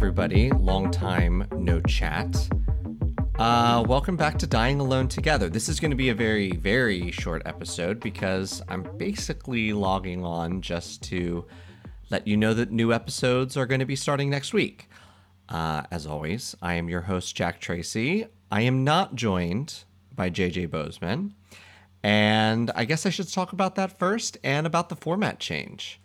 everybody. Long time no chat. Uh, welcome back to Dying Alone Together. This is going to be a very, very short episode because I'm basically logging on just to let you know that new episodes are going to be starting next week. Uh, as always, I am your host, Jack Tracy. I am not joined by JJ Bozeman. And I guess I should talk about that first and about the format change.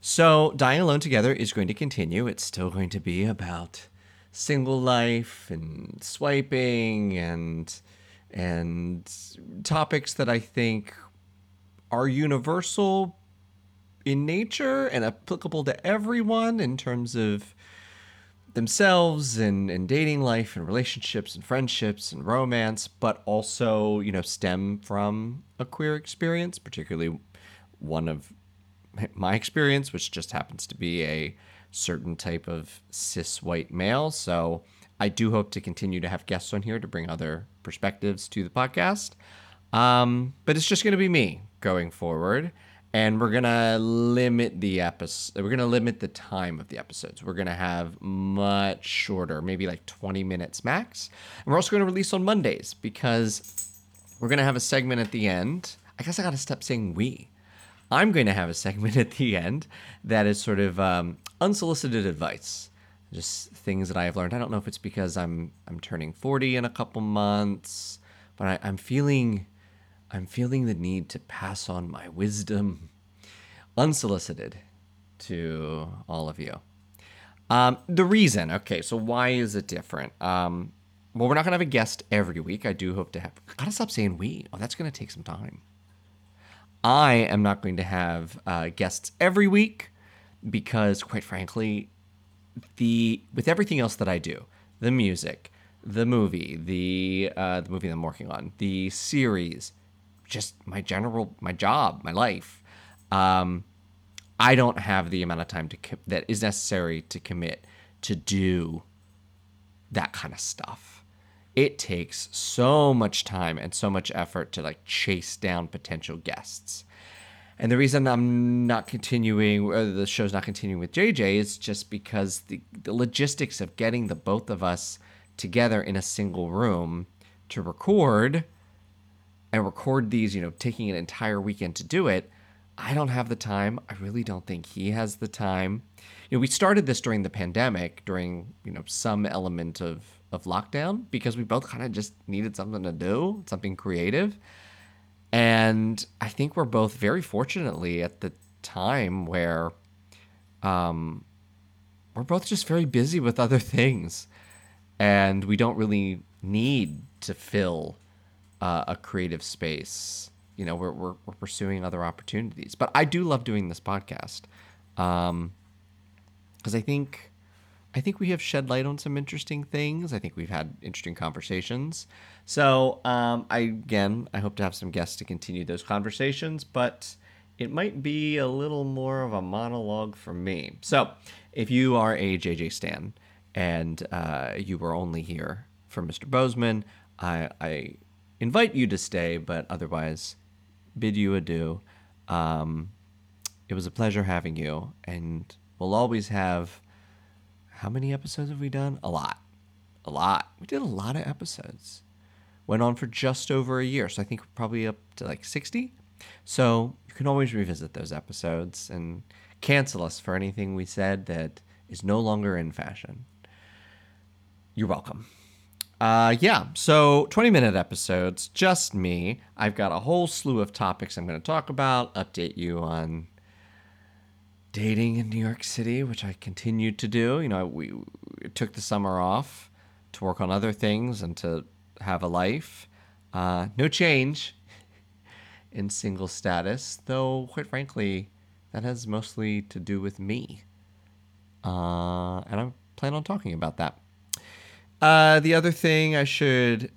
So, Dying Alone Together is going to continue. It's still going to be about single life and swiping and and topics that I think are universal in nature and applicable to everyone in terms of themselves and, and dating life and relationships and friendships and romance, but also, you know, stem from a queer experience, particularly one of my experience, which just happens to be a certain type of cis white male. So I do hope to continue to have guests on here to bring other perspectives to the podcast. Um, but it's just going to be me going forward. And we're going to limit the episode. We're going to limit the time of the episodes. We're going to have much shorter, maybe like 20 minutes max. And we're also going to release on Mondays because we're going to have a segment at the end. I guess I got to stop saying we I'm going to have a segment at the end that is sort of um, unsolicited advice, just things that I have learned. I don't know if it's because I'm I'm turning 40 in a couple months, but I, I'm feeling I'm feeling the need to pass on my wisdom, unsolicited, to all of you. Um, the reason, okay, so why is it different? Um, well, we're not gonna have a guest every week. I do hope to have. Gotta stop saying we. Oh, that's gonna take some time. I am not going to have uh, guests every week because, quite frankly, the with everything else that I do, the music, the movie, the uh, the movie that I'm working on, the series, just my general my job, my life. Um, I don't have the amount of time to co- that is necessary to commit to do that kind of stuff it takes so much time and so much effort to like chase down potential guests. And the reason I'm not continuing, or the show's not continuing with JJ, is just because the, the logistics of getting the both of us together in a single room to record and record these, you know, taking an entire weekend to do it, I don't have the time. I really don't think he has the time. You know, we started this during the pandemic, during, you know, some element of of lockdown because we both kind of just needed something to do, something creative. And I think we're both very fortunately at the time where um, we're both just very busy with other things. And we don't really need to fill uh, a creative space. You know, we're, we're, we're, pursuing other opportunities. But I do love doing this podcast because um, I think I think we have shed light on some interesting things. I think we've had interesting conversations. So, um, I again, I hope to have some guests to continue those conversations, but it might be a little more of a monologue for me. So, if you are a JJ Stan and uh, you were only here for Mr. Bozeman, I, I, invite you to stay, but otherwise, bid you adieu. Um, it was a pleasure having you, and we'll always have how many episodes have we done? A lot. A lot. We did a lot of episodes. Went on for just over a year. So I think probably up to like 60. So you can always revisit those episodes and cancel us for anything we said that is no longer in fashion. You're welcome. Uh, yeah, so 20 minute episodes, just me. I've got a whole slew of topics I'm going to talk about, update you on dating in New York City, which I continued to do. You know, we, we took the summer off to work on other things and to have a life. Uh, no change in single status, though, quite frankly, that has mostly to do with me. Uh, and I plan on talking about that. Uh, the other thing I should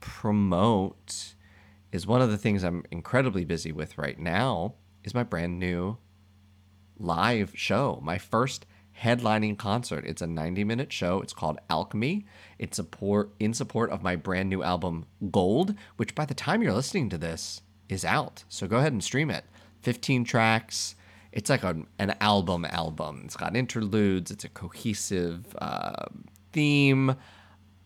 promote is one of the things I'm incredibly busy with right now is my brand new live show, my first headlining concert. It's a 90 minute show. It's called Alchemy. It's support in support of my brand new album Gold, which by the time you're listening to this is out. So go ahead and stream it. 15 tracks. it's like a, an album album. It's got interludes. It's a cohesive uh, theme.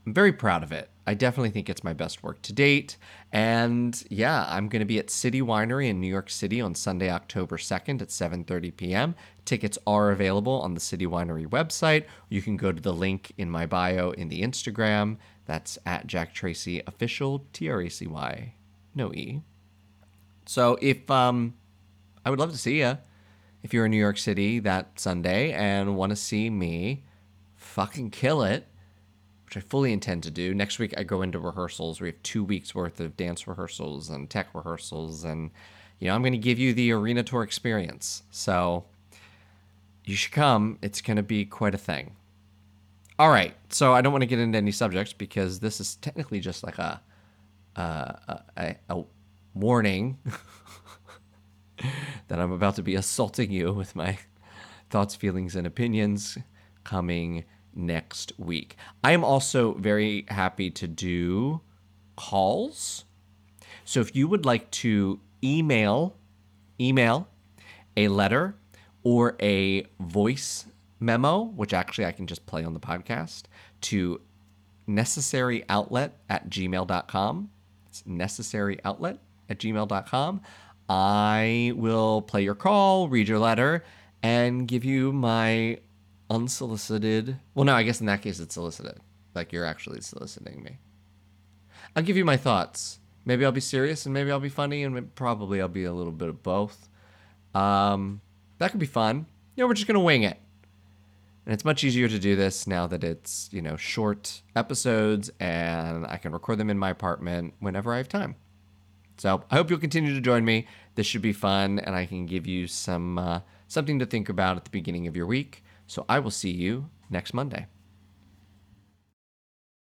I'm very proud of it. I definitely think it's my best work to date. And yeah, I'm going to be at City Winery in New York City on Sunday, October 2nd at 7:30 p.m. Tickets are available on the City Winery website. You can go to the link in my bio in the Instagram. That's at Jack Tracy Official, T R A C Y, no E. So if um, I would love to see you if you're in New York City that Sunday and want to see me fucking kill it, which I fully intend to do. Next week I go into rehearsals. We have two weeks worth of dance rehearsals and tech rehearsals, and you know I'm going to give you the arena tour experience. So you should come. It's going to be quite a thing. All right, so I don't want to get into any subjects because this is technically just like a uh, a, a warning that I'm about to be assaulting you with my thoughts, feelings, and opinions coming next week. I am also very happy to do calls. So if you would like to email email a letter or a voice memo, which actually I can just play on the podcast, to necessaryoutlet at gmail.com. It's necessaryoutlet at gmail.com. I will play your call, read your letter, and give you my unsolicited. Well, no, I guess in that case it's solicited. Like you're actually soliciting me. I'll give you my thoughts. Maybe I'll be serious and maybe I'll be funny and probably I'll be a little bit of both. Um, that could be fun. You know, we're just going to wing it. And it's much easier to do this now that it's, you know, short episodes and I can record them in my apartment whenever I have time. So I hope you'll continue to join me. This should be fun, and I can give you some uh, something to think about at the beginning of your week. So I will see you next Monday.